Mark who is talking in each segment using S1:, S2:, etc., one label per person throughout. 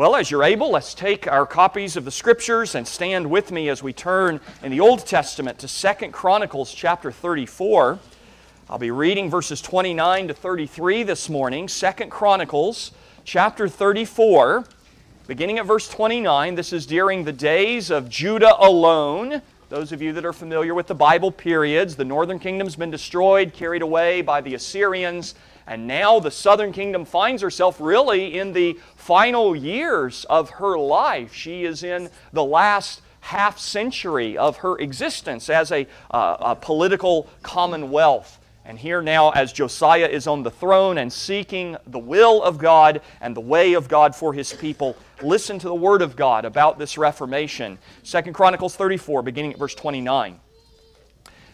S1: Well, as you're able, let's take our copies of the scriptures and stand with me as we turn in the Old Testament to Second Chronicles chapter 34. I'll be reading verses 29 to 33 this morning. Second Chronicles chapter 34, beginning at verse 29. This is during the days of Judah alone. Those of you that are familiar with the Bible periods, the northern kingdom's been destroyed, carried away by the Assyrians. And now the southern kingdom finds herself really in the final years of her life. She is in the last half century of her existence as a, uh, a political commonwealth. And here now, as Josiah is on the throne and seeking the will of God and the way of God for his people, listen to the word of God about this reformation. Second Chronicles 34, beginning at verse 29.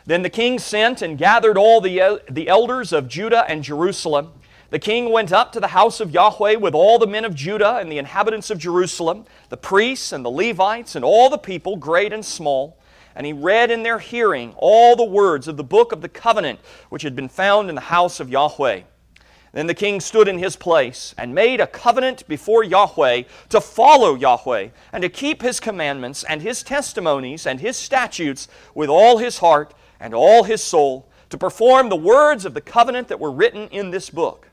S1: Then the king sent and gathered all the, the elders of Judah and Jerusalem. The king went up to the house of Yahweh with all the men of Judah and the inhabitants of Jerusalem, the priests and the Levites, and all the people, great and small. And he read in their hearing all the words of the book of the covenant which had been found in the house of Yahweh. Then the king stood in his place and made a covenant before Yahweh to follow Yahweh and to keep his commandments and his testimonies and his statutes with all his heart and all his soul to perform the words of the covenant that were written in this book.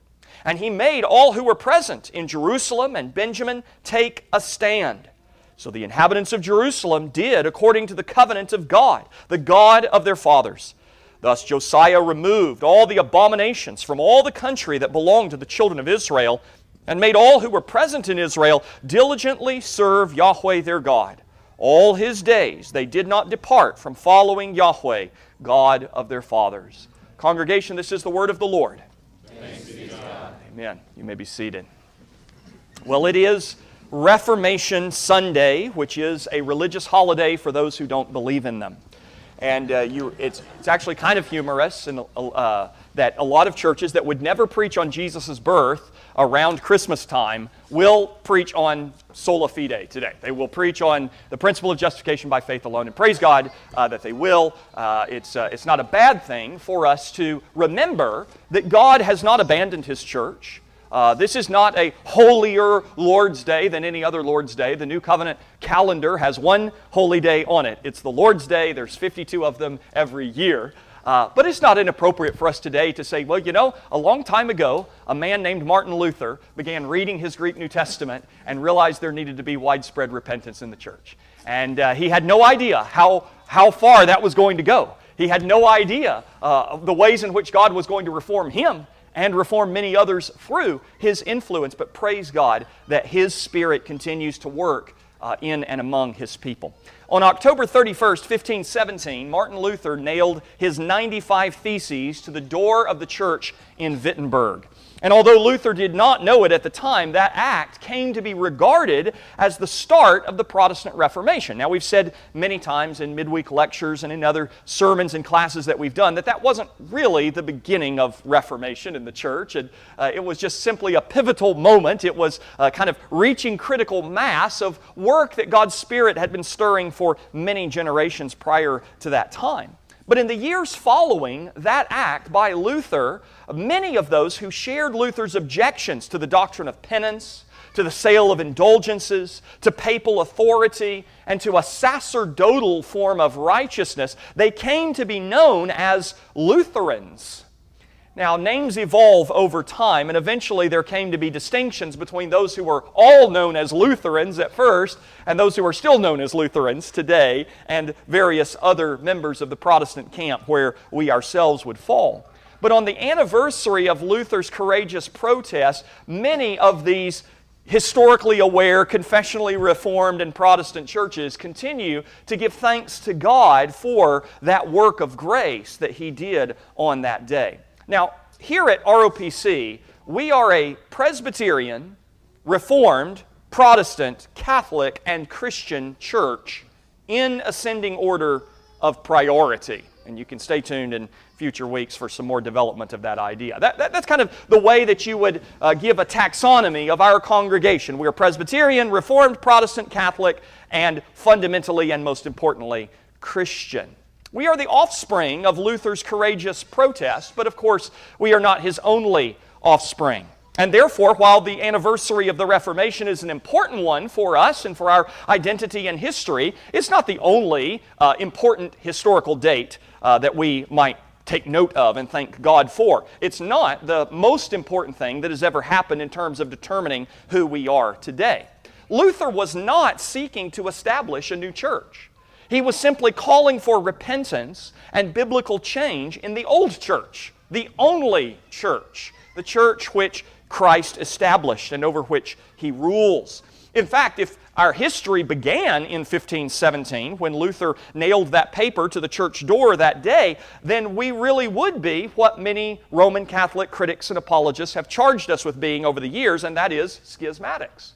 S1: And he made all who were present in Jerusalem and Benjamin take a stand. So the inhabitants of Jerusalem did according to the covenant of God, the God of their fathers. Thus Josiah removed all the abominations from all the country that belonged to the children of Israel, and made all who were present in Israel diligently serve Yahweh their God. All his days they did not depart from following Yahweh, God of their fathers. Congregation, this is the word of the Lord. Amen. You may be seated. Well, it is Reformation Sunday, which is a religious holiday for those who don't believe in them. And uh, you, it's, it's actually kind of humorous and, uh, that a lot of churches that would never preach on Jesus' birth around Christmas time will preach on sola fide today. They will preach on the principle of justification by faith alone. And praise God uh, that they will. Uh, it's, uh, it's not a bad thing for us to remember that God has not abandoned His church. Uh, this is not a holier Lord's Day than any other Lord's Day. The New Covenant calendar has one holy day on it. It's the Lord's Day. There's 52 of them every year. Uh, but it's not inappropriate for us today to say, well, you know, a long time ago, a man named Martin Luther began reading his Greek New Testament and realized there needed to be widespread repentance in the church. And uh, he had no idea how, how far that was going to go. He had no idea uh, the ways in which God was going to reform him and reform many others through his influence. But praise God that his spirit continues to work uh, in and among his people. On October 31st, 1517, Martin Luther nailed his 95 Theses to the door of the church in Wittenberg. And although Luther did not know it at the time, that act came to be regarded as the start of the Protestant Reformation. Now, we've said many times in midweek lectures and in other sermons and classes that we've done that that wasn't really the beginning of Reformation in the church. And, uh, it was just simply a pivotal moment. It was uh, kind of reaching critical mass of work that God's Spirit had been stirring for many generations prior to that time. But in the years following that act by Luther, many of those who shared Luther's objections to the doctrine of penance, to the sale of indulgences, to papal authority, and to a sacerdotal form of righteousness, they came to be known as Lutherans. Now, names evolve over time, and eventually there came to be distinctions between those who were all known as Lutherans at first and those who are still known as Lutherans today, and various other members of the Protestant camp where we ourselves would fall. But on the anniversary of Luther's courageous protest, many of these historically aware, confessionally reformed, and Protestant churches continue to give thanks to God for that work of grace that He did on that day. Now, here at ROPC, we are a Presbyterian, Reformed, Protestant, Catholic, and Christian church in ascending order of priority. And you can stay tuned in future weeks for some more development of that idea. That, that, that's kind of the way that you would uh, give a taxonomy of our congregation. We are Presbyterian, Reformed, Protestant, Catholic, and fundamentally and most importantly, Christian. We are the offspring of Luther's courageous protest, but of course, we are not his only offspring. And therefore, while the anniversary of the Reformation is an important one for us and for our identity and history, it's not the only uh, important historical date uh, that we might take note of and thank God for. It's not the most important thing that has ever happened in terms of determining who we are today. Luther was not seeking to establish a new church. He was simply calling for repentance and biblical change in the old church, the only church, the church which Christ established and over which he rules. In fact, if our history began in 1517 when Luther nailed that paper to the church door that day, then we really would be what many Roman Catholic critics and apologists have charged us with being over the years, and that is schismatics.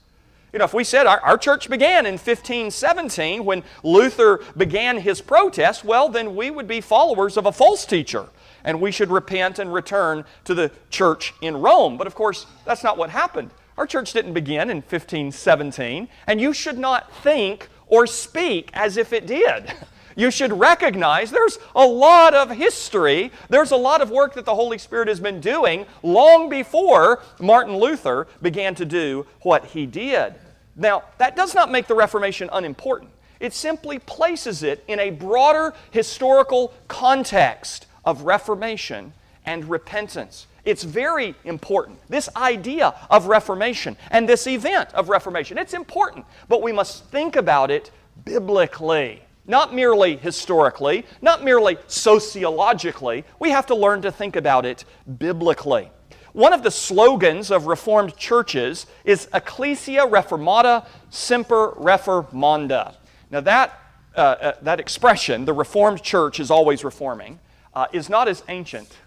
S1: You know, if we said our, our church began in 1517 when Luther began his protest, well, then we would be followers of a false teacher and we should repent and return to the church in Rome. But of course, that's not what happened. Our church didn't begin in 1517, and you should not think or speak as if it did. You should recognize there's a lot of history, there's a lot of work that the Holy Spirit has been doing long before Martin Luther began to do what he did. Now, that does not make the Reformation unimportant. It simply places it in a broader historical context of reformation and repentance. It's very important. This idea of reformation and this event of reformation, it's important, but we must think about it biblically. Not merely historically, not merely sociologically. We have to learn to think about it biblically. One of the slogans of Reformed churches is Ecclesia Reformata Semper Reformanda. Now, that, uh, uh, that expression, the Reformed church is always reforming, uh, is not as ancient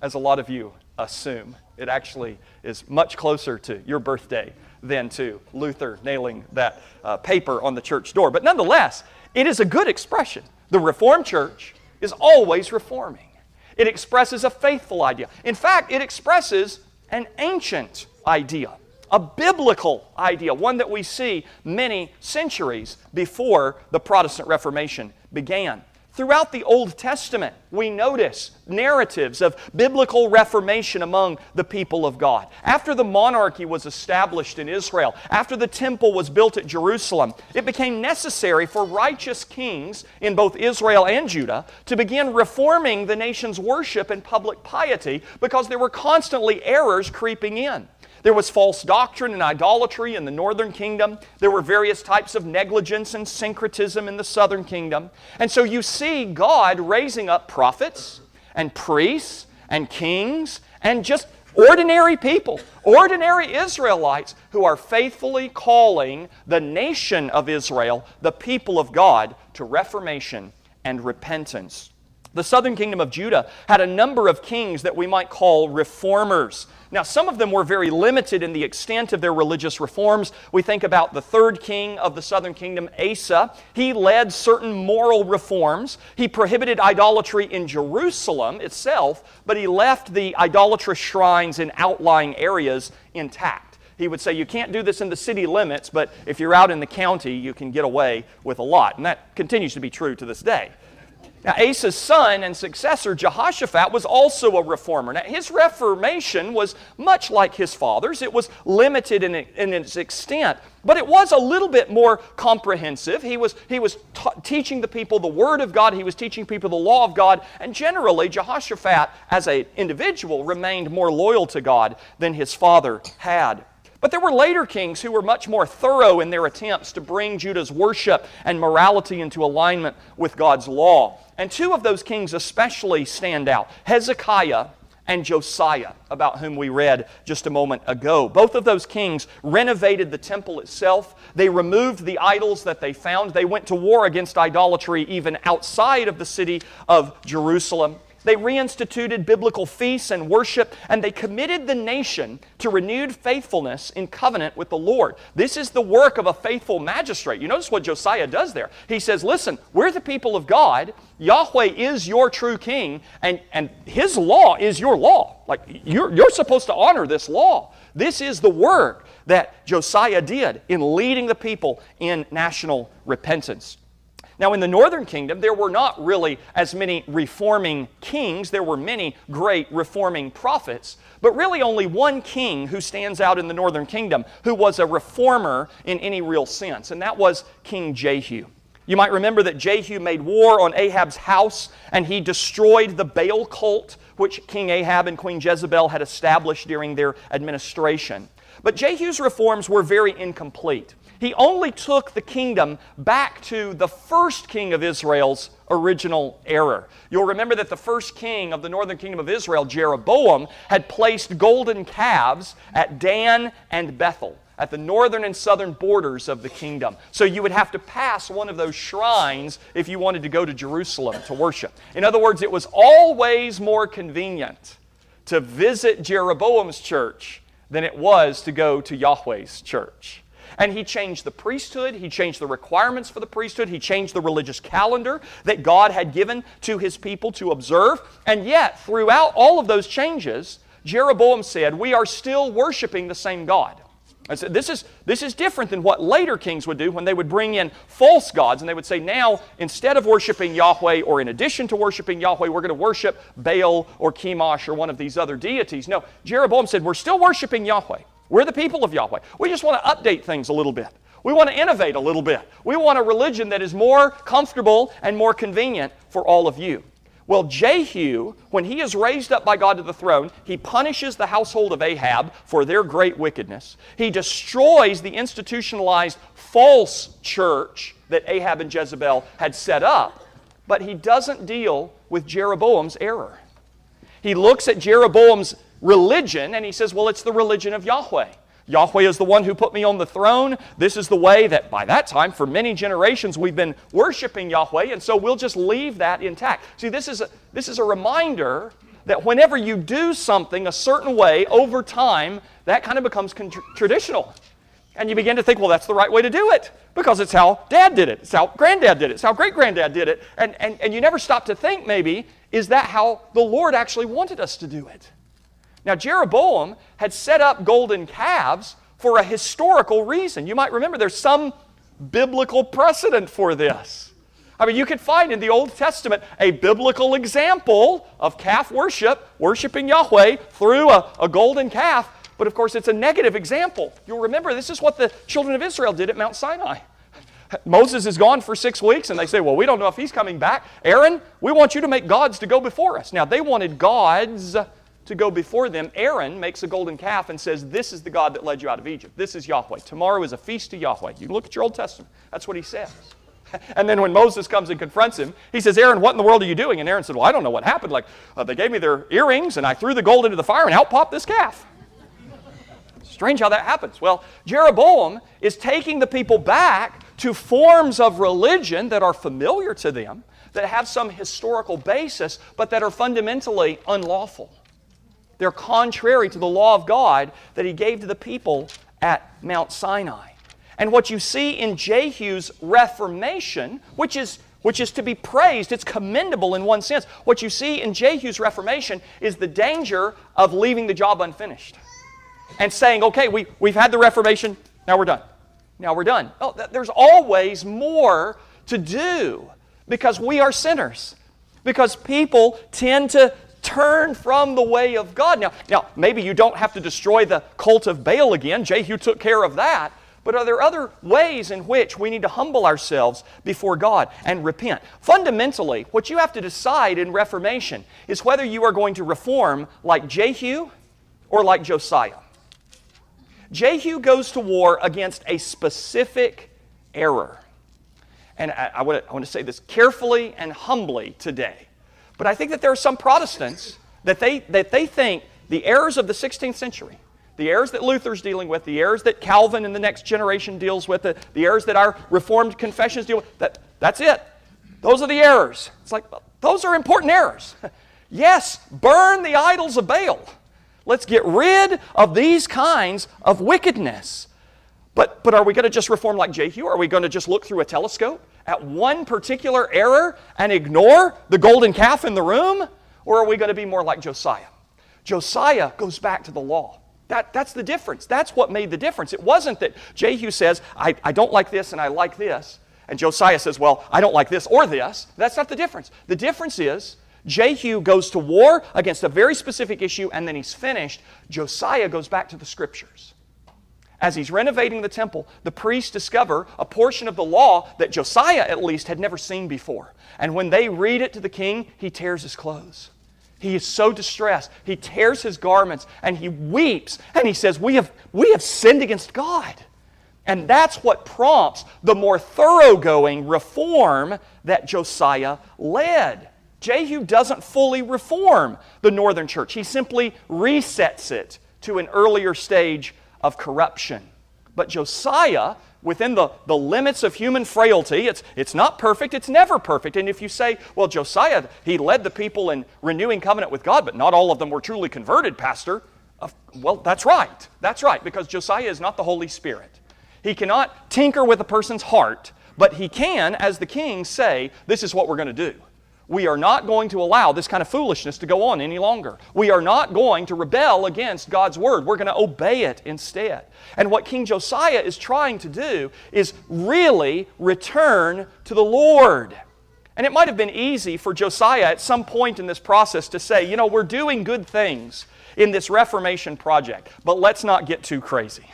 S1: as a lot of you assume. It actually is much closer to your birthday than to Luther nailing that uh, paper on the church door. But nonetheless, it is a good expression. The Reformed Church is always reforming. It expresses a faithful idea. In fact, it expresses an ancient idea, a biblical idea, one that we see many centuries before the Protestant Reformation began. Throughout the Old Testament, we notice narratives of biblical reformation among the people of God. After the monarchy was established in Israel, after the temple was built at Jerusalem, it became necessary for righteous kings in both Israel and Judah to begin reforming the nation's worship and public piety because there were constantly errors creeping in. There was false doctrine and idolatry in the northern kingdom. There were various types of negligence and syncretism in the southern kingdom. And so you see God raising up prophets and priests and kings and just ordinary people, ordinary Israelites who are faithfully calling the nation of Israel, the people of God, to reformation and repentance. The southern kingdom of Judah had a number of kings that we might call reformers. Now, some of them were very limited in the extent of their religious reforms. We think about the third king of the southern kingdom, Asa. He led certain moral reforms. He prohibited idolatry in Jerusalem itself, but he left the idolatrous shrines in outlying areas intact. He would say, You can't do this in the city limits, but if you're out in the county, you can get away with a lot. And that continues to be true to this day. Now, Asa's son and successor, Jehoshaphat, was also a reformer. Now, his reformation was much like his father's. It was limited in, in its extent, but it was a little bit more comprehensive. He was, he was teaching the people the Word of God, he was teaching people the law of God, and generally, Jehoshaphat, as an individual, remained more loyal to God than his father had. But there were later kings who were much more thorough in their attempts to bring Judah's worship and morality into alignment with God's law. And two of those kings especially stand out Hezekiah and Josiah, about whom we read just a moment ago. Both of those kings renovated the temple itself. They removed the idols that they found. They went to war against idolatry even outside of the city of Jerusalem. They reinstituted biblical feasts and worship, and they committed the nation to renewed faithfulness in covenant with the Lord. This is the work of a faithful magistrate. You notice what Josiah does there. He says, Listen, we're the people of God. Yahweh is your true king, and, and his law is your law. Like, you're, you're supposed to honor this law. This is the work that Josiah did in leading the people in national repentance. Now, in the northern kingdom, there were not really as many reforming kings. There were many great reforming prophets, but really only one king who stands out in the northern kingdom who was a reformer in any real sense, and that was King Jehu. You might remember that Jehu made war on Ahab's house and he destroyed the Baal cult which King Ahab and Queen Jezebel had established during their administration. But Jehu's reforms were very incomplete. He only took the kingdom back to the first king of Israel's original error. You'll remember that the first king of the northern kingdom of Israel, Jeroboam, had placed golden calves at Dan and Bethel at the northern and southern borders of the kingdom. So you would have to pass one of those shrines if you wanted to go to Jerusalem to worship. In other words, it was always more convenient to visit Jeroboam's church than it was to go to Yahweh's church. And he changed the priesthood, he changed the requirements for the priesthood, he changed the religious calendar that God had given to his people to observe. And yet, throughout all of those changes, Jeroboam said, We are still worshiping the same God. Said, this is, this is different than what later kings would do when they would bring in false gods and they would say, now, instead of worshiping Yahweh or in addition to worshiping Yahweh, we're going to worship Baal or Chemosh or one of these other deities. No, Jeroboam said, we're still worshiping Yahweh. We're the people of Yahweh. We just want to update things a little bit. We want to innovate a little bit. We want a religion that is more comfortable and more convenient for all of you. Well, Jehu, when he is raised up by God to the throne, he punishes the household of Ahab for their great wickedness. He destroys the institutionalized false church that Ahab and Jezebel had set up, but he doesn't deal with Jeroboam's error. He looks at Jeroboam's religion and he says, Well, it's the religion of Yahweh. Yahweh is the one who put me on the throne. This is the way that by that time, for many generations, we've been worshiping Yahweh, and so we'll just leave that intact. See, this is a, this is a reminder that whenever you do something a certain way over time, that kind of becomes con- traditional. And you begin to think, well, that's the right way to do it because it's how dad did it, it's how granddad did it, it's how great granddad did it. And, and, and you never stop to think, maybe, is that how the Lord actually wanted us to do it? Now, Jeroboam had set up golden calves for a historical reason. You might remember there's some biblical precedent for this. I mean, you could find in the Old Testament a biblical example of calf worship, worshiping Yahweh through a, a golden calf, but of course it's a negative example. You'll remember this is what the children of Israel did at Mount Sinai. Moses is gone for six weeks, and they say, Well, we don't know if he's coming back. Aaron, we want you to make gods to go before us. Now, they wanted gods to go before them, Aaron makes a golden calf and says, This is the God that led you out of Egypt. This is Yahweh. Tomorrow is a feast to Yahweh. You look at your Old Testament. That's what he says. And then when Moses comes and confronts him, he says, Aaron, what in the world are you doing? And Aaron said, Well, I don't know what happened. Like, uh, they gave me their earrings, and I threw the gold into the fire, and out popped this calf. Strange how that happens. Well, Jeroboam is taking the people back to forms of religion that are familiar to them, that have some historical basis, but that are fundamentally unlawful. They're contrary to the law of God that he gave to the people at Mount Sinai. And what you see in Jehu's reformation, which is which is to be praised. It's commendable in one sense. What you see in Jehu's reformation is the danger of leaving the job unfinished and saying, okay, we, we've had the reformation, now we're done. Now we're done. Oh, there's always more to do because we are sinners. Because people tend to turn from the way of God. Now, now, maybe you don't have to destroy the cult of Baal again. Jehu took care of that. But are there other ways in which we need to humble ourselves before God and repent? Fundamentally, what you have to decide in Reformation is whether you are going to reform like Jehu or like Josiah. Jehu goes to war against a specific error. And I, I, want to, I want to say this carefully and humbly today. But I think that there are some Protestants that they, that they think the errors of the 16th century, the errors that Luther's dealing with, the errors that Calvin in the next generation deals with, the, the errors that our Reformed confessions deal with, that, that's it. Those are the errors. It's like, those are important errors. yes, burn the idols of Baal. Let's get rid of these kinds of wickedness. But, but are we going to just reform like Jehu? Are we going to just look through a telescope? At one particular error and ignore the golden calf in the room? Or are we going to be more like Josiah? Josiah goes back to the law. That, that's the difference. That's what made the difference. It wasn't that Jehu says, I, I don't like this and I like this. And Josiah says, Well, I don't like this or this. That's not the difference. The difference is Jehu goes to war against a very specific issue and then he's finished. Josiah goes back to the scriptures. As he's renovating the temple, the priests discover a portion of the law that Josiah, at least, had never seen before. And when they read it to the king, he tears his clothes. He is so distressed. He tears his garments and he weeps and he says, We have, we have sinned against God. And that's what prompts the more thoroughgoing reform that Josiah led. Jehu doesn't fully reform the northern church, he simply resets it to an earlier stage of corruption. But Josiah, within the, the limits of human frailty, it's, it's not perfect, it's never perfect. And if you say, well, Josiah, he led the people in renewing covenant with God, but not all of them were truly converted, Pastor, well, that's right. That's right, because Josiah is not the Holy Spirit. He cannot tinker with a person's heart, but he can, as the king, say, This is what we're going to do. We are not going to allow this kind of foolishness to go on any longer. We are not going to rebel against God's word. We're going to obey it instead. And what King Josiah is trying to do is really return to the Lord. And it might have been easy for Josiah at some point in this process to say, you know, we're doing good things in this Reformation project, but let's not get too crazy.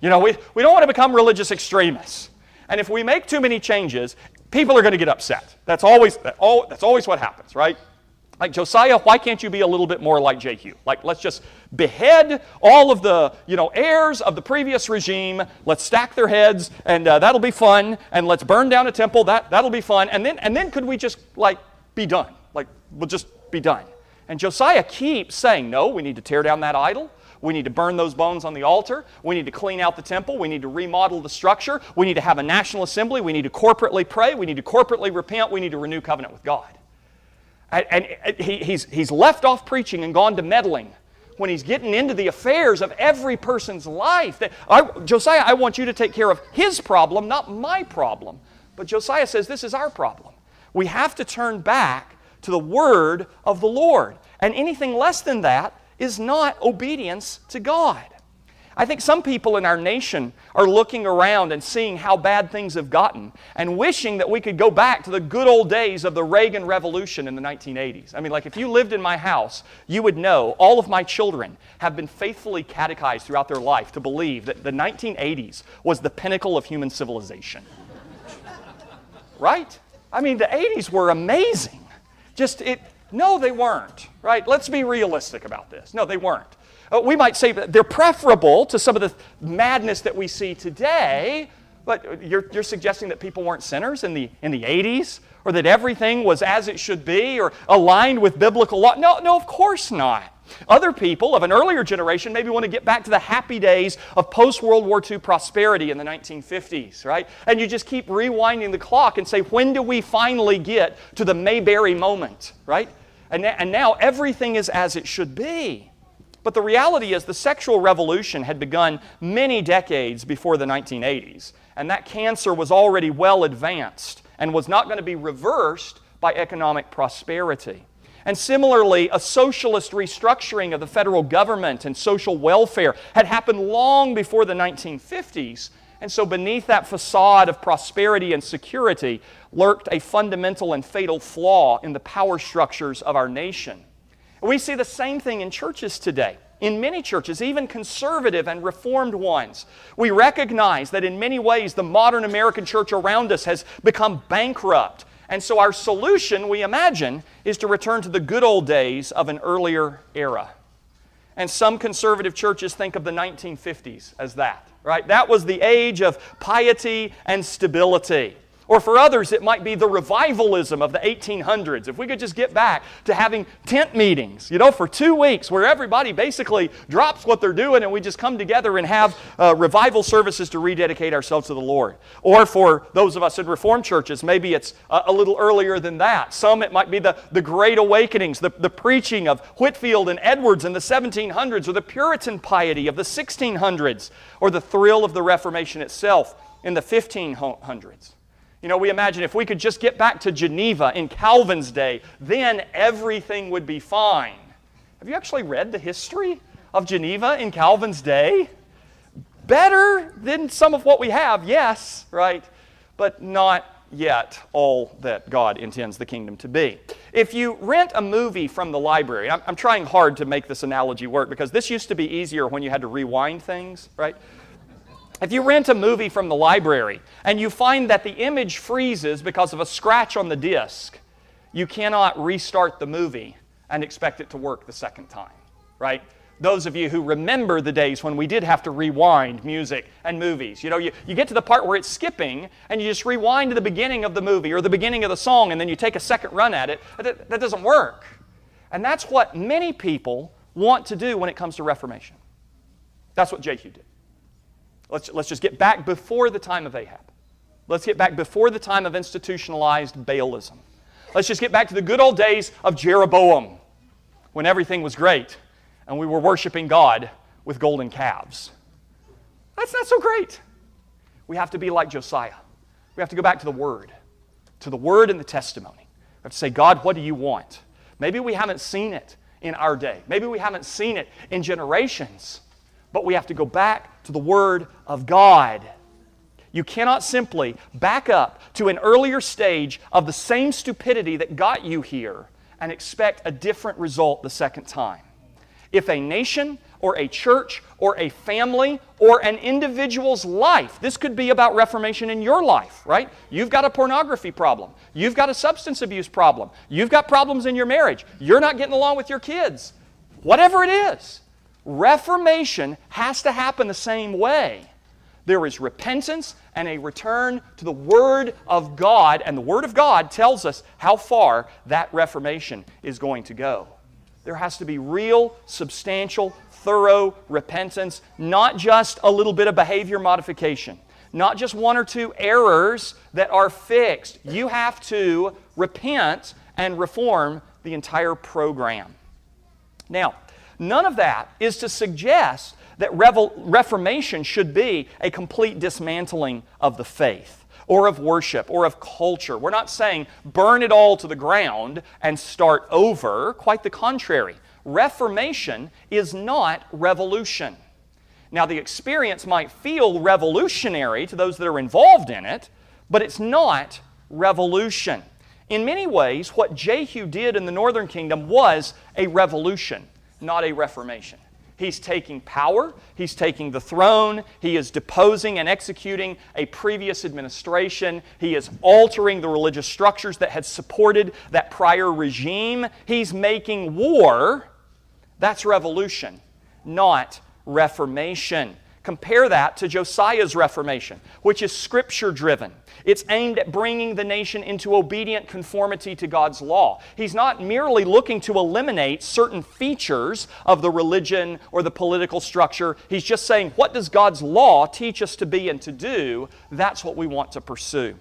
S1: You know, we, we don't want to become religious extremists. And if we make too many changes, people are going to get upset. That's always, that, oh, that's always what happens, right? Like Josiah, why can't you be a little bit more like Jehu? Like, let's just behead all of the, you know, heirs of the previous regime. Let's stack their heads, and uh, that'll be fun. And let's burn down a temple. That that'll be fun. And then, and then, could we just like be done? Like, we'll just be done. And Josiah keeps saying, no, we need to tear down that idol. We need to burn those bones on the altar. We need to clean out the temple. We need to remodel the structure. We need to have a national assembly. We need to corporately pray. We need to corporately repent. We need to renew covenant with God. And, and he, he's, he's left off preaching and gone to meddling when he's getting into the affairs of every person's life. Josiah, I want you to take care of his problem, not my problem. But Josiah says this is our problem. We have to turn back to the word of the Lord. And anything less than that is not obedience to God. I think some people in our nation are looking around and seeing how bad things have gotten and wishing that we could go back to the good old days of the Reagan Revolution in the 1980s. I mean, like if you lived in my house, you would know all of my children have been faithfully catechized throughout their life to believe that the 1980s was the pinnacle of human civilization. right? I mean, the 80s were amazing. Just it, no, they weren't, right? Let's be realistic about this. No, they weren't. Uh, we might say that they're preferable to some of the madness that we see today, but you're, you're suggesting that people weren't sinners in the, in the 80s? Or that everything was as it should be or aligned with biblical law? No, no, of course not. Other people of an earlier generation maybe want to get back to the happy days of post World War II prosperity in the 1950s, right? And you just keep rewinding the clock and say, when do we finally get to the Mayberry moment, right? And, and now everything is as it should be. But the reality is, the sexual revolution had begun many decades before the 1980s, and that cancer was already well advanced and was not going to be reversed by economic prosperity. And similarly, a socialist restructuring of the federal government and social welfare had happened long before the 1950s, and so, beneath that facade of prosperity and security lurked a fundamental and fatal flaw in the power structures of our nation. We see the same thing in churches today. In many churches, even conservative and reformed ones, we recognize that in many ways the modern American church around us has become bankrupt. And so, our solution, we imagine, is to return to the good old days of an earlier era. And some conservative churches think of the 1950s as that right? That was the age of piety and stability. Or for others, it might be the revivalism of the 1800s. If we could just get back to having tent meetings, you know, for two weeks where everybody basically drops what they're doing and we just come together and have uh, revival services to rededicate ourselves to the Lord. Or for those of us in Reformed churches, maybe it's a, a little earlier than that. Some, it might be the, the Great Awakenings, the, the preaching of Whitefield and Edwards in the 1700s, or the Puritan piety of the 1600s, or the thrill of the Reformation itself in the 1500s. You know, we imagine if we could just get back to Geneva in Calvin's day, then everything would be fine. Have you actually read the history of Geneva in Calvin's day? Better than some of what we have, yes, right? but not yet all that God intends the kingdom to be. If you rent a movie from the library, I'm, I'm, trying hard to make this analogy work because this used to be easier when you had to rewind things, right? If you rent a movie from the library and you find that the image freezes because of a scratch on the disc, you cannot restart the movie and expect it to work the second time, right? those of you who remember the days when we did have to rewind music and movies. You know, you, you get to the part where it's skipping and you just rewind to the beginning of the movie or the beginning of the song and then you take a second run at it. That, that doesn't work. And that's what many people want to do when it comes to Reformation. That's what Jehu did. Let's, let's just get back before the time of Ahab. Let's get back before the time of institutionalized Baalism. Let's just get back to the good old days of Jeroboam when everything was great and we were worshiping God with golden calves. That's not so great. We have to be like Josiah. We have to go back to the Word, to the Word and the testimony. We have to say, God, what do you want? Maybe we haven't seen it in our day. Maybe we haven't seen it in generations. But we have to go back to the Word of God. You cannot simply back up to an earlier stage of the same stupidity that got you here and expect a different result the second time if a nation or a church or a family or an individual's life, this could be about reformation in your life, right? You've got a pornography problem. You've got a substance abuse problem. You've got problems in your marriage. You're not getting along with your kids. Whatever it is, reformation has to happen the same way. There is repentance and a return to the Word of God, and the Word of God tells us how far that reformation is going to go. There has to be real, substantial, thorough repentance, not just a little bit of behavior modification, not just one or two errors that are fixed. You have to repent and reform the entire program. Now, none of that is to suggest that Reformation should be a complete dismantling of the faith or of worship or of culture. We're not saying burn it all to the ground and start over. Quite the contrary. Reformation is not revolution. Now, the experience might feel revolutionary to those that are involved in it, but it's not revolution. In many ways, what Jehu did in the northern kingdom was a revolution, not a reformation. He's taking power, he's taking the throne, he is deposing and executing a previous administration, he is altering the religious structures that had supported that prior regime. He's making war. That's revolution, not reformation. Compare that to Josiah's reformation, which is scripture driven. It's aimed at bringing the nation into obedient conformity to God's law. He's not merely looking to eliminate certain features of the religion or the political structure. He's just saying, what does God's law teach us to be and to do? That's what we want to pursue.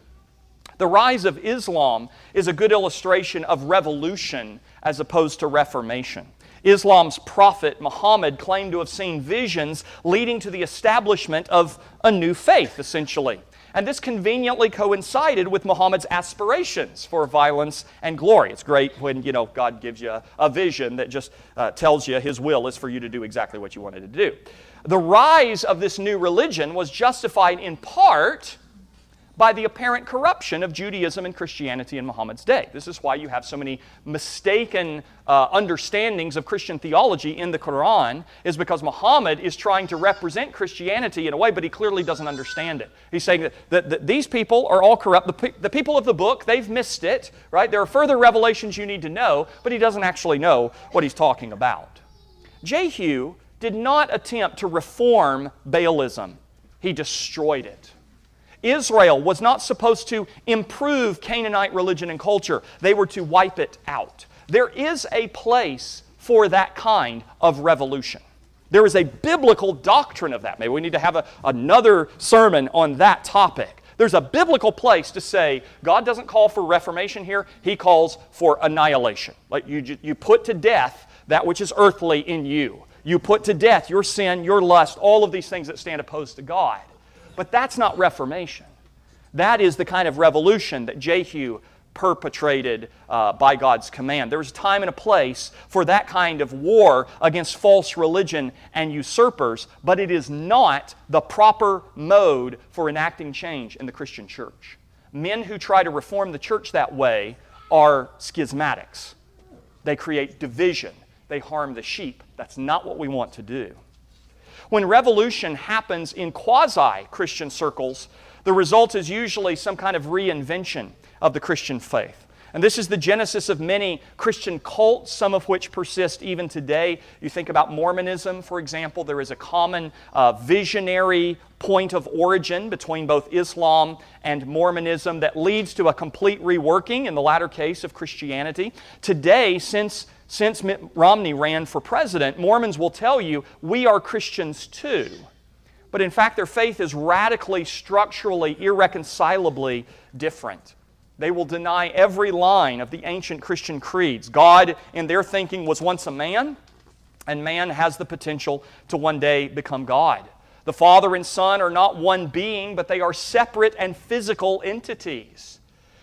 S1: The rise of Islam is a good illustration of revolution as opposed to reformation. Islam's prophet Muhammad claimed to have seen visions leading to the establishment of a new faith, essentially. And this conveniently coincided with Muhammad's aspirations for violence and glory. It's great when, you know, God gives you a, vision that just uh, tells you his will is for you to do exactly what you wanted to do. The rise of this new religion was justified in part by the apparent corruption of Judaism and Christianity in Muhammad's day. This is why you have so many mistaken uh, understandings of Christian theology in the Quran, is because Muhammad is trying to represent Christianity in a way, but he clearly doesn't understand it. He's saying that, that, that these people are all corrupt. The, the people of the book, they've missed it, right? There are further revelations you need to know, but he doesn't actually know what he's talking about. Jehu did not attempt to reform Baalism, he destroyed it. Israel was not supposed to improve Canaanite religion and culture, they were to wipe it out. There is a place for that kind of revolution. There is a biblical doctrine of that. Maybe we need to have a, another sermon on that topic. There's a biblical place to say God doesn't call for reformation here, He calls for annihilation. Like you, you put to death that which is earthly in you. You put to death your sin, your lust, all of these things that stand opposed to God. But that's not Reformation. That is the kind of revolution that Jehu perpetrated uh, by God's command. There was a time and a place for that kind of war against false religion and usurpers, but it is not the proper mode for enacting change in the Christian church. Men who try to reform the church that way are schismatics. They create division, they harm the sheep. That's not what we want to do. When revolution happens in quasi Christian circles, the result is usually some kind of reinvention of the Christian faith. And this is the genesis of many Christian cults, some of which persist even today. You think about Mormonism, for example, there is a common uh, visionary point of origin between both Islam and Mormonism that leads to a complete reworking in the latter case of Christianity. Today, since since Mitt Romney ran for president, Mormons will tell you we are Christians too. But in fact, their faith is radically, structurally, irreconcilably different. They will deny every line of the ancient Christian creeds. God, in their thinking, was once a man, and man has the potential to one day become God. The Father and Son are not one being, but they are separate and physical entities.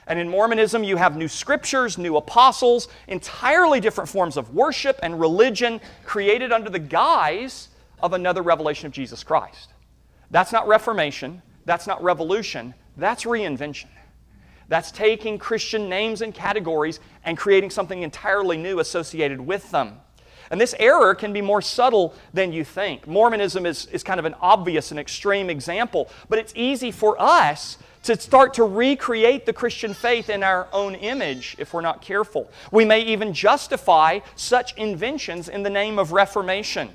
S1: And in Mormonism, you have new scriptures, new apostles, entirely different forms of worship and religion created under the guise of another revelation of Jesus Christ. That's not reformation, that's not revolution, that's reinvention. That's taking Christian names and categories and creating something entirely new associated with them. And this error can be more subtle than you think. Mormonism is, is kind of an obvious and extreme example, but it's easy for us to start to recreate the Christian faith in our own image if we're not careful. We may even justify such inventions in the name of Reformation.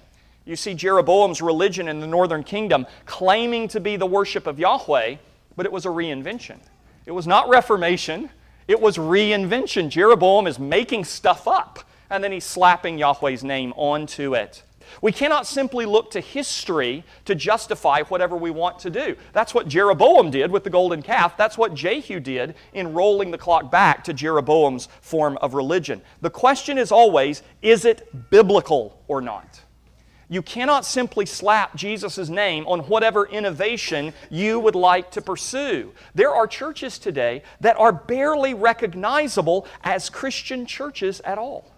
S1: You see Jeroboam's religion in the northern kingdom claiming to be the worship of Yahweh, but it was a reinvention. It was not reformation, it was reinvention. Jeroboam is making stuff up, and then he's slapping Yahweh's name onto it. We cannot simply look to history to justify whatever we want to do. That's what Jeroboam did with the golden calf. That's what Jehu did in rolling the clock back to Jeroboam's form of religion. The question is always is it biblical or not? You cannot simply slap Jesus' name on whatever innovation you would like to pursue. There are churches today that are barely recognizable as Christian churches at all.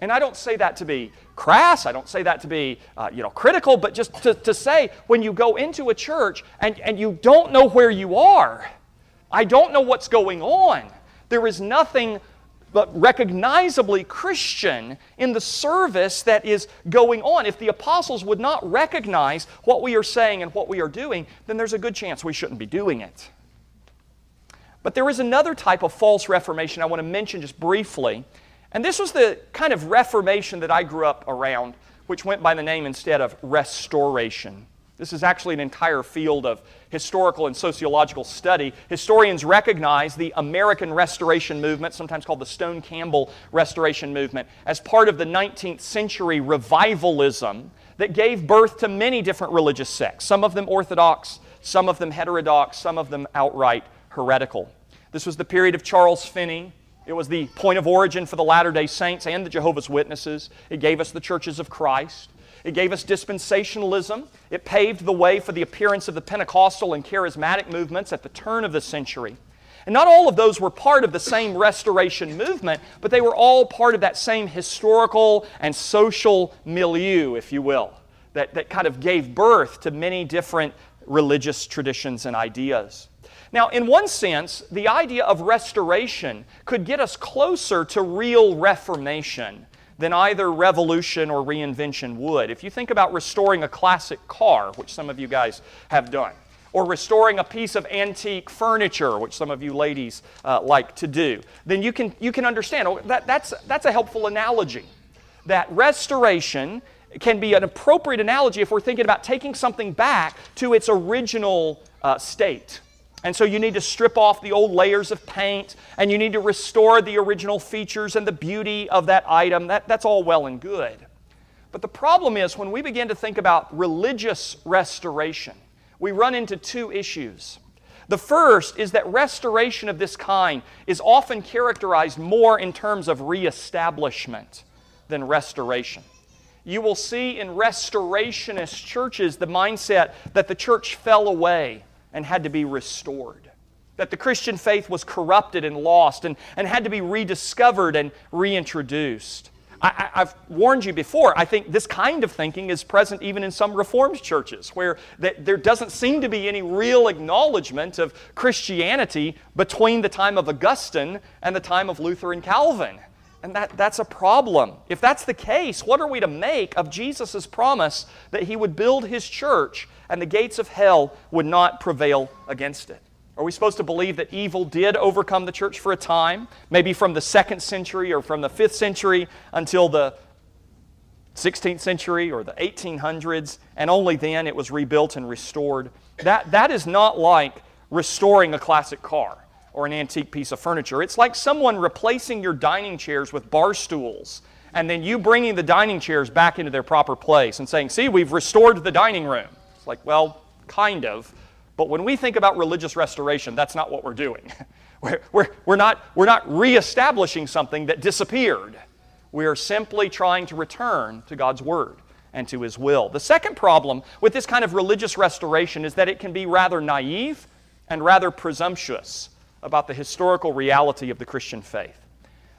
S1: And I don't say that to be crass, I don't say that to be uh, you know, critical, but just to, to say when you go into a church and, and you don't know where you are, I don't know what's going on. There is nothing but recognizably Christian in the service that is going on. If the apostles would not recognize what we are saying and what we are doing, then there's a good chance we shouldn't be doing it. But there is another type of false reformation I want to mention just briefly. And this was the kind of reformation that I grew up around, which went by the name instead of restoration. This is actually an entire field of historical and sociological study. Historians recognize the American Restoration Movement, sometimes called the Stone Campbell Restoration Movement, as part of the 19th century revivalism that gave birth to many different religious sects, some of them orthodox, some of them heterodox, some of them outright heretical. This was the period of Charles Finney. It was the point of origin for the Latter day Saints and the Jehovah's Witnesses. It gave us the churches of Christ. It gave us dispensationalism. It paved the way for the appearance of the Pentecostal and charismatic movements at the turn of the century. And not all of those were part of the same restoration movement, but they were all part of that same historical and social milieu, if you will, that, that kind of gave birth to many different religious traditions and ideas. Now, in one sense, the idea of restoration could get us closer to real reformation than either revolution or reinvention would. If you think about restoring a classic car, which some of you guys have done, or restoring a piece of antique furniture, which some of you ladies uh, like to do, then you can, you can understand oh, that, that's, that's a helpful analogy. That restoration can be an appropriate analogy if we're thinking about taking something back to its original uh, state. And so you need to strip off the old layers of paint and you need to restore the original features and the beauty of that item. That, that's all well and good. But the problem is when we begin to think about religious restoration, we run into two issues. The first is that restoration of this kind is often characterized more in terms of reestablishment than restoration. You will see in restorationist churches the mindset that the church fell away and had to be restored. That the Christian faith was corrupted and lost and, and had to be rediscovered and reintroduced. I, have warned you before, I think this kind of thinking is present even in some Reformed churches, where that there doesn't seem to be any real acknowledgement of Christianity between the time of Augustine and the time of Luther and Calvin. And that, that's a problem. If that's the case, what are we to make of Jesus' promise that he would build his church and the gates of hell would not prevail against it? Are we supposed to believe that evil did overcome the church for a time, maybe from the second century or from the fifth century until the 16th century or the 1800s, and only then it was rebuilt and restored? That, that is not like restoring a classic car or an antique piece of furniture. It's like someone replacing your dining chairs with bar stools and then you bringing the dining chairs back into their proper place and saying, See, we've restored the dining room. It's like, well, kind of. But when we think about religious restoration, that's not what we're doing. We're, we're, we're, not, we're not reestablishing something that disappeared. We are simply trying to return to God's Word and to His will. The second problem with this kind of religious restoration is that it can be rather naive and rather presumptuous about the historical reality of the Christian faith.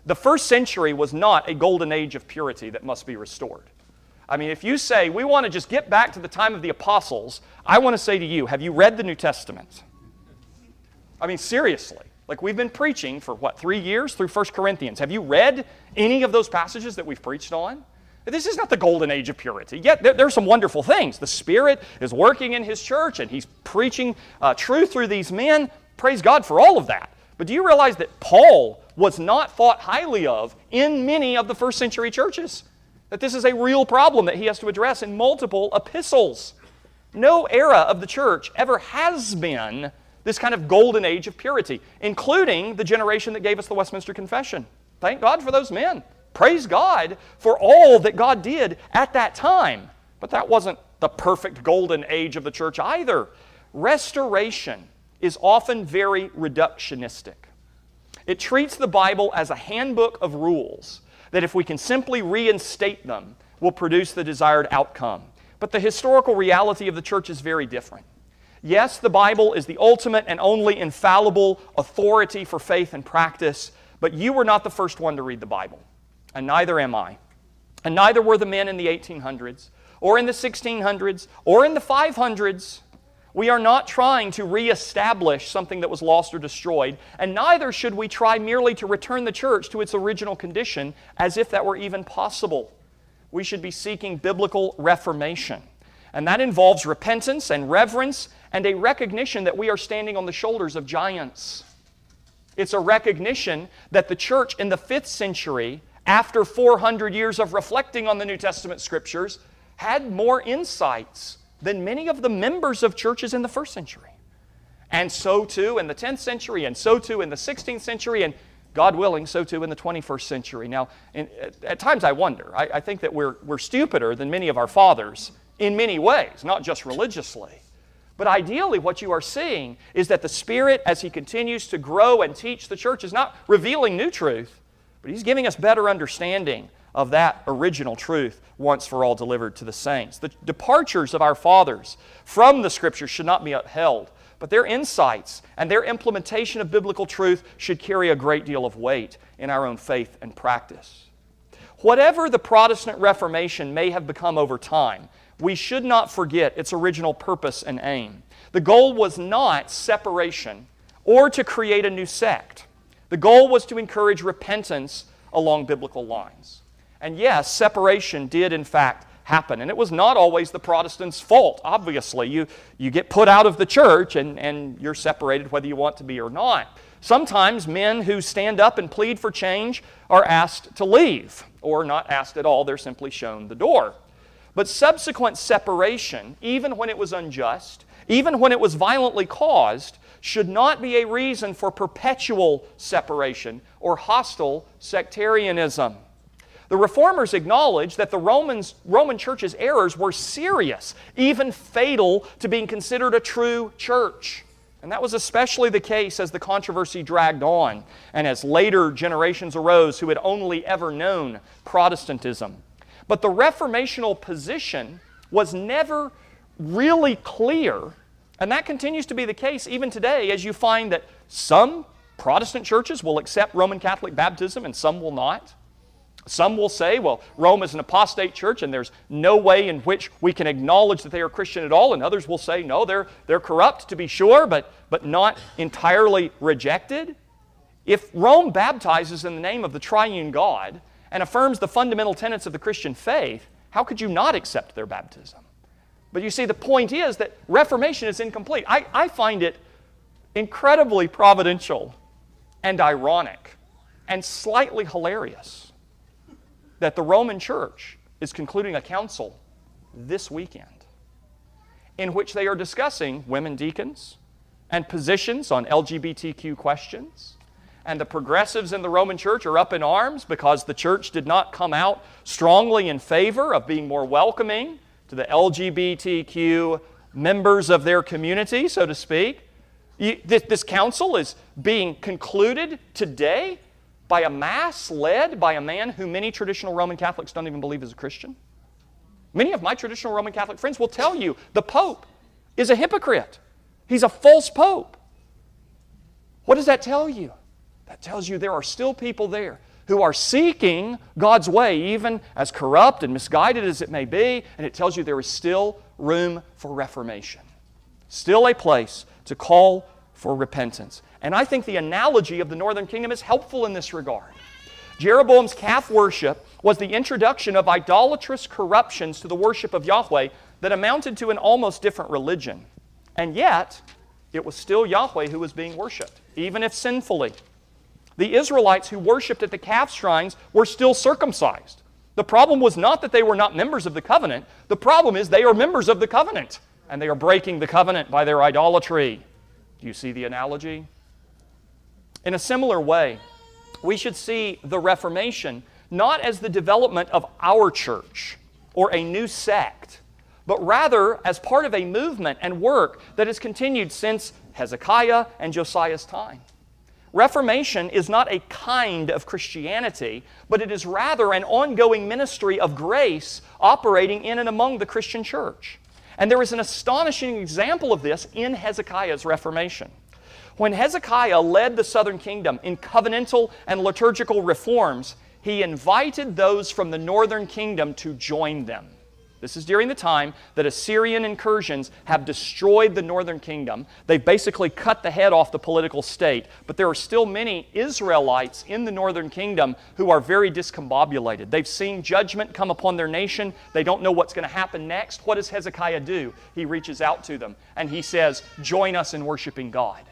S1: The first century was not a golden age of purity that must be restored. I mean, if you say, we want to just get back to the time of the apostles, I want to say to you, have you read the New Testament? I mean, seriously. Like we've been preaching for what, three years through 1 Corinthians. Have you read any of those passages that we've preached on? This is not the golden age of purity. Yet there, there are some wonderful things. The Spirit is working in His church and He's preaching uh, truth through these men. Praise God for all of that. But do you realize that Paul was not thought highly of in many of the first century churches? That this is a real problem that he has to address in multiple epistles. No era of the church ever has been this kind of golden age of purity, including the generation that gave us the Westminster Confession. Thank God for those men. Praise God for all that God did at that time. But that wasn't the perfect golden age of the church either. Restoration is often very reductionistic. It treats the Bible as a handbook of rules that, if we can simply reinstate them, will produce the desired outcome. But the historical reality of the church is very different. Yes, the Bible is the ultimate and only infallible authority for faith and practice, but you were not the first one to read the Bible, and neither am I. And neither were the men in the 1800s, or in the 1600s, or in the 500s. We are not trying to reestablish something that was lost or destroyed, and neither should we try merely to return the church to its original condition as if that were even possible. We should be seeking biblical reformation, and that involves repentance and reverence and a recognition that we are standing on the shoulders of giants. It's a recognition that the church in the fifth century, after 400 years of reflecting on the New Testament scriptures, had more insights than many of the members of churches in the first century. And so too in the 10th century, and so too in the 16th century, and God willing, so too in the 21st century. Now, in, at, at, times I wonder. I, I think that we're, we're stupider than many of our fathers in many ways, not just religiously. But ideally, what you are seeing is that the Spirit, as He continues to grow and teach the church, is not revealing new truth, but He's giving us better understanding of that original truth once for all delivered to the saints. The departures of our fathers from the Scriptures should not be upheld, but their insights and their implementation of biblical truth should carry a great deal of weight in our own faith and practice. Whatever the Protestant Reformation may have become over time, we should not forget its original purpose and aim. The goal was not separation or to create a new sect. The goal was to encourage repentance along biblical lines. And yes, separation did in fact happen. And it was not always the Protestants' fault, obviously. You, you get put out of the church and, and you're separated whether you want to be or not. Sometimes men who stand up and plead for change are asked to leave, or not asked at all, they're simply shown the door. But subsequent separation, even when it was unjust, even when it was violently caused, should not be a reason for perpetual separation or hostile sectarianism. The reformers acknowledged that the Romans, Roman church's errors were serious, even fatal to being considered a true church. And that was especially the case as the controversy dragged on and as later generations arose who had only ever known Protestantism. But the reformational position was never really clear, and that continues to be the case even today as you find that some Protestant churches will accept Roman Catholic baptism and some will not. Some will say, well, Rome is an apostate church and there's no way in which we can acknowledge that they are Christian at all. And others will say, no, they're, they're corrupt to be sure, but, but not entirely rejected. If Rome baptizes in the name of the triune God and affirms the fundamental tenets of the Christian faith, how could you not accept their baptism? But you see, the point is that Reformation is incomplete. I, I find it incredibly providential and ironic and slightly hilarious that the Roman Church is concluding a council this weekend in which they are discussing women deacons and positions on LGBTQ questions. And the progressives in the Roman Church are up in arms because the church did not come out strongly in favor of being more welcoming to the LGBTQ members of their community, so to speak. This, council is being concluded today by a mass led by a man who many traditional Roman Catholics don't even believe is a Christian. Many of my traditional Roman Catholic friends will tell you the Pope is a hypocrite. He's a false Pope. What does that tell you? That tells you there are still people there who are seeking God's way, even as corrupt and misguided as it may be, and it tells you there is still room for reformation, still a place to call for repentance. And I think the analogy of the northern kingdom is helpful in this regard. Jeroboam's calf worship was the introduction of idolatrous corruptions to the worship of Yahweh that amounted to an almost different religion. And yet, it was still Yahweh who was being worshiped, even if sinfully. The Israelites who worshiped at the calf shrines were still circumcised. The problem was not that they were not members of the covenant, the problem is they are members of the covenant, and they are breaking the covenant by their idolatry. Do you see the analogy? In a similar way, we should see the Reformation not as the development of our church or a new sect, but rather as part of a movement and work that has continued since Hezekiah and Josiah's time. Reformation is not a kind of Christianity, but it is rather an ongoing ministry of grace operating in and among the Christian church. And there is an astonishing example of this in Hezekiah's Reformation. When Hezekiah led the southern kingdom in covenantal and liturgical reforms, he invited those from the northern kingdom to join them. This is during the time that Assyrian incursions have destroyed the northern kingdom. They've basically cut the head off the political state, but there are still many Israelites in the northern kingdom who are very discombobulated. They've seen judgment come upon their nation. They don't know what's going to happen next. What does Hezekiah do? He reaches out to them and he says, Join us in worshiping God.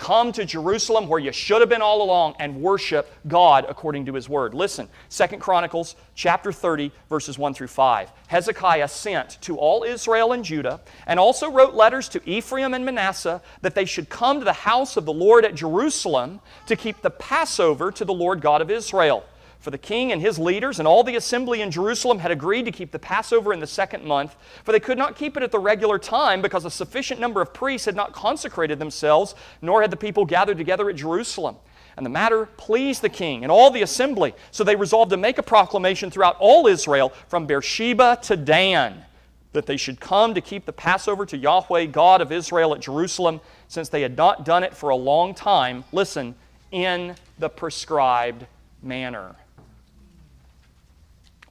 S1: Come to Jerusalem where you should have been all along and worship God according to his word. Listen, Second Chronicles chapter 30 verses 1 through 5. Hezekiah sent to all Israel and Judah and also wrote letters to Ephraim and Manasseh that they should come to the house of the Lord at Jerusalem to keep the Passover to the Lord God of Israel. For the king and his leaders and all the assembly in Jerusalem had agreed to keep the Passover in the second month, for they could not keep it at the regular time because a sufficient number of priests had not consecrated themselves, nor had the people gathered together at Jerusalem. And the matter pleased the king and all the assembly, so they resolved to make a proclamation throughout all Israel from Beersheba to Dan that they should come to keep the Passover to Yahweh, God of Israel, at Jerusalem, since they had not done it for a long time. Listen, in the prescribed manner.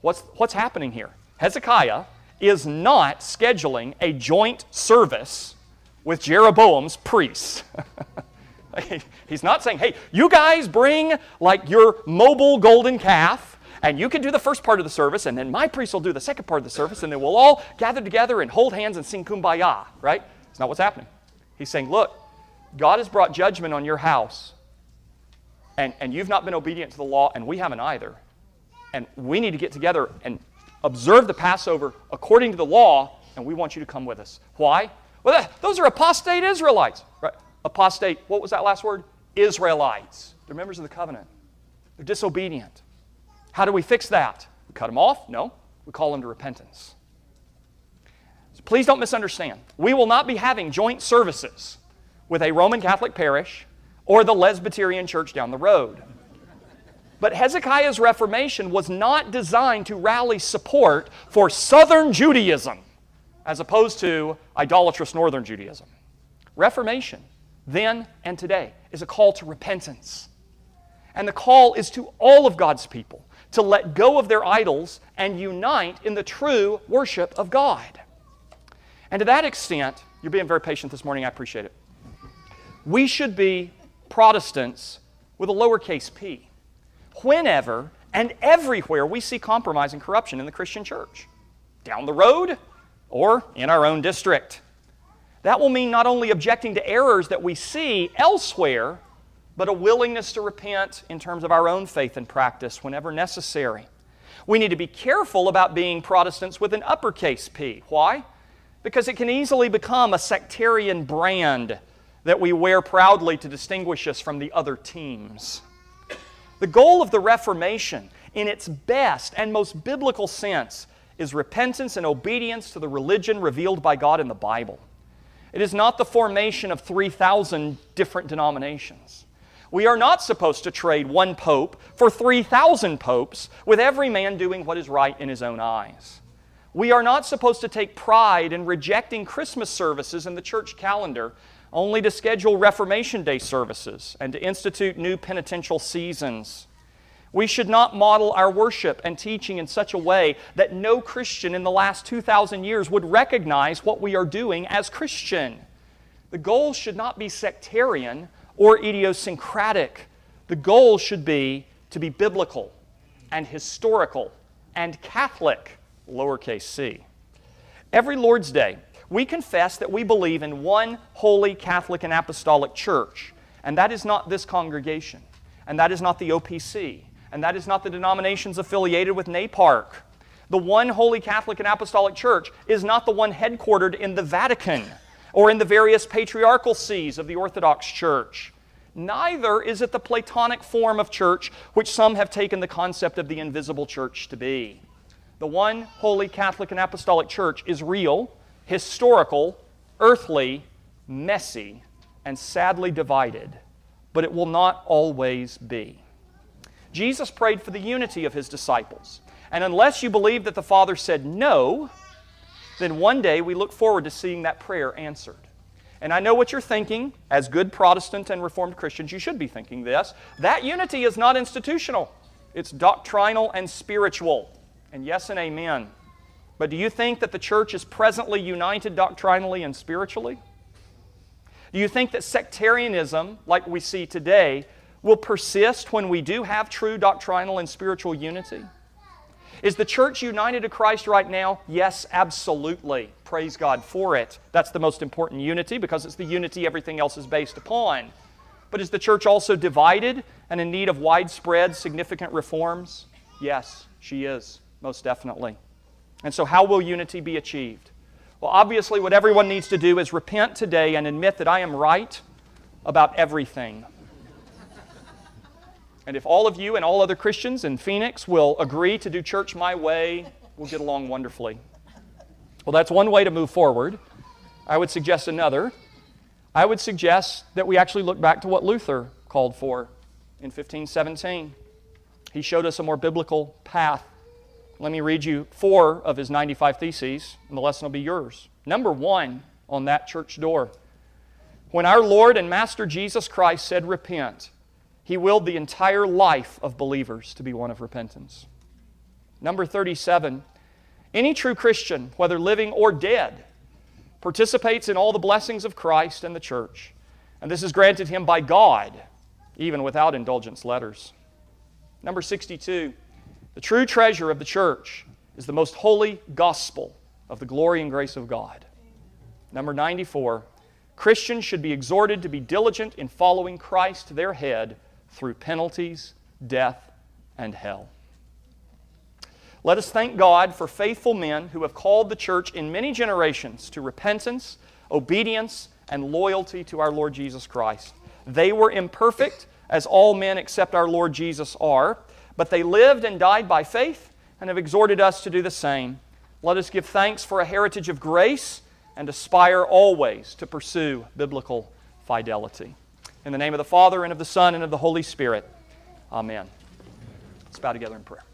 S1: What's, what's happening here? Hezekiah is not scheduling a joint service with Jeroboam's priests. He's not saying, hey, you guys bring like your mobile golden calf, and you can do the first part of the service, and then my priest will do the second part of the service, and then we'll all gather together and hold hands and sing kumbaya, right? It's not what's happening. He's saying, look, God has brought judgment on your house, and, and you've not been obedient to the law, and we haven't either and we need to get together and observe the Passover according to the law, and we want you to come with us. Why? Well, those are apostate Israelites. Right? Apostate, what was that last word? Israelites. They're members of the covenant. They're disobedient. How do we fix that? We cut them off? No. We call them to repentance. So please don't misunderstand. We will not be having joint services with a Roman Catholic parish or the Lesbiterian church down the road. But Hezekiah's reformation was not designed to rally support for southern Judaism as opposed to idolatrous northern Judaism. Reformation, then and today, is a call to repentance. And the call is to all of God's people to let go of their idols and unite in the true worship of God. And to that extent, you're being very patient this morning, I appreciate it. We should be Protestants with a lowercase p whenever and everywhere we see compromise and corruption in the Christian church, down the road or in our own district. That will mean not only objecting to errors that we see elsewhere, but a willingness to repent in terms of our own faith and practice whenever necessary. We need to be careful about being Protestants with an uppercase P. Why? Because it can easily become a sectarian brand that we wear proudly to distinguish us from the other teams. The goal of the Reformation, in its best and most biblical sense, is repentance and obedience to the religion revealed by God in the Bible. It is not the formation of 3,000 different denominations. We are not supposed to trade one pope for 3,000 popes with every man doing what is right in his own eyes. We are not supposed to take pride in rejecting Christmas services in the church calendar only to schedule Reformation Day services and to institute new penitential seasons. We should not model our worship and teaching in such a way that no Christian in the last 2,000 years would recognize what we are doing as Christian. The goal should not be sectarian or idiosyncratic. The goal should be to be biblical and historical and Catholic, lowercase c. Every Lord's Day, we confess that we believe in one holy Catholic and Apostolic Church, and that is not this congregation, and that is not the OPC, and that is not the denominations affiliated with NAPARC. The one holy Catholic and Apostolic Church is not the one headquartered in the Vatican or in the various patriarchal sees of the Orthodox Church. Neither is it the Platonic form of church which some have taken the concept of the invisible church to be. The one holy Catholic and Apostolic Church is real historical, earthly, messy, and sadly divided, but it will not always be. Jesus prayed for the unity of his disciples. And unless you believe that the Father said no, then one day we look forward to seeing that prayer answered. And I know what you're thinking, as good Protestant and Reformed Christians, you should be thinking this. That unity is not institutional, it's doctrinal and spiritual. And yes and amen. But do you think that the church is presently united doctrinally and spiritually? Do you think that sectarianism, like we see today, will persist when we do have true doctrinal and spiritual unity? Is the church united to Christ right now? Yes, absolutely. Praise God for it. That's the most important unity because it's the unity everything else is based upon. But is the church also divided and in need of widespread, significant reforms? Yes, she is, most definitely. And so, how will unity be achieved? Well, obviously, what everyone needs to do is repent today and admit that I am right about everything. And if all of you and all other Christians in Phoenix will agree to do church my way, we'll get along wonderfully. Well, that's one way to move forward. I would suggest another. I would suggest that we actually look back to what Luther called for in 1517. He showed us a more biblical path let me read you four of his 95 theses, and the lesson will be yours. Number one on that church door. When our Lord and Master Jesus Christ said, Repent, he willed the entire life of believers to be one of repentance. Number 37, any true Christian, whether living or dead, participates in all the blessings of Christ and the church. And this is granted him by God, even without indulgence letters. Number 62, the true treasure of the church is the most holy gospel of the glory and grace of God. Number 94, Christians should be exhorted to be diligent in following Christ, their head, through penalties, death, and hell. Let us thank God for faithful men who have called the church in many generations to repentance, obedience, and loyalty to our Lord Jesus Christ. They were imperfect, as all men except our Lord Jesus are, but they lived and died by faith and have exhorted us to do the same. Let us give thanks for a heritage of grace and aspire always to pursue biblical fidelity. In the name of the Father, and of the Son, and of the Holy Spirit. Amen. Let's bow together in prayer.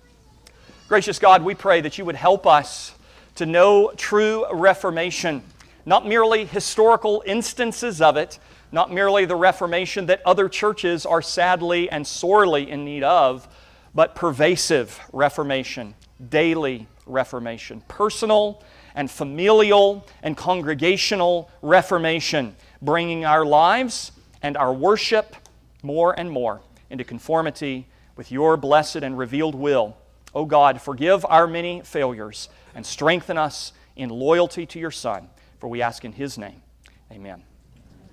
S1: Gracious God, we pray that you would help us to know true Reformation, not merely historical instances of it, not merely the Reformation that other churches are sadly and sorely in need of but pervasive reformation, daily reformation, personal and familial and congregational reformation, bringing our lives and our worship more and more into conformity with your blessed and revealed will. O oh God, forgive our many failures and strengthen us in loyalty to your Son. For we ask in his name. Amen.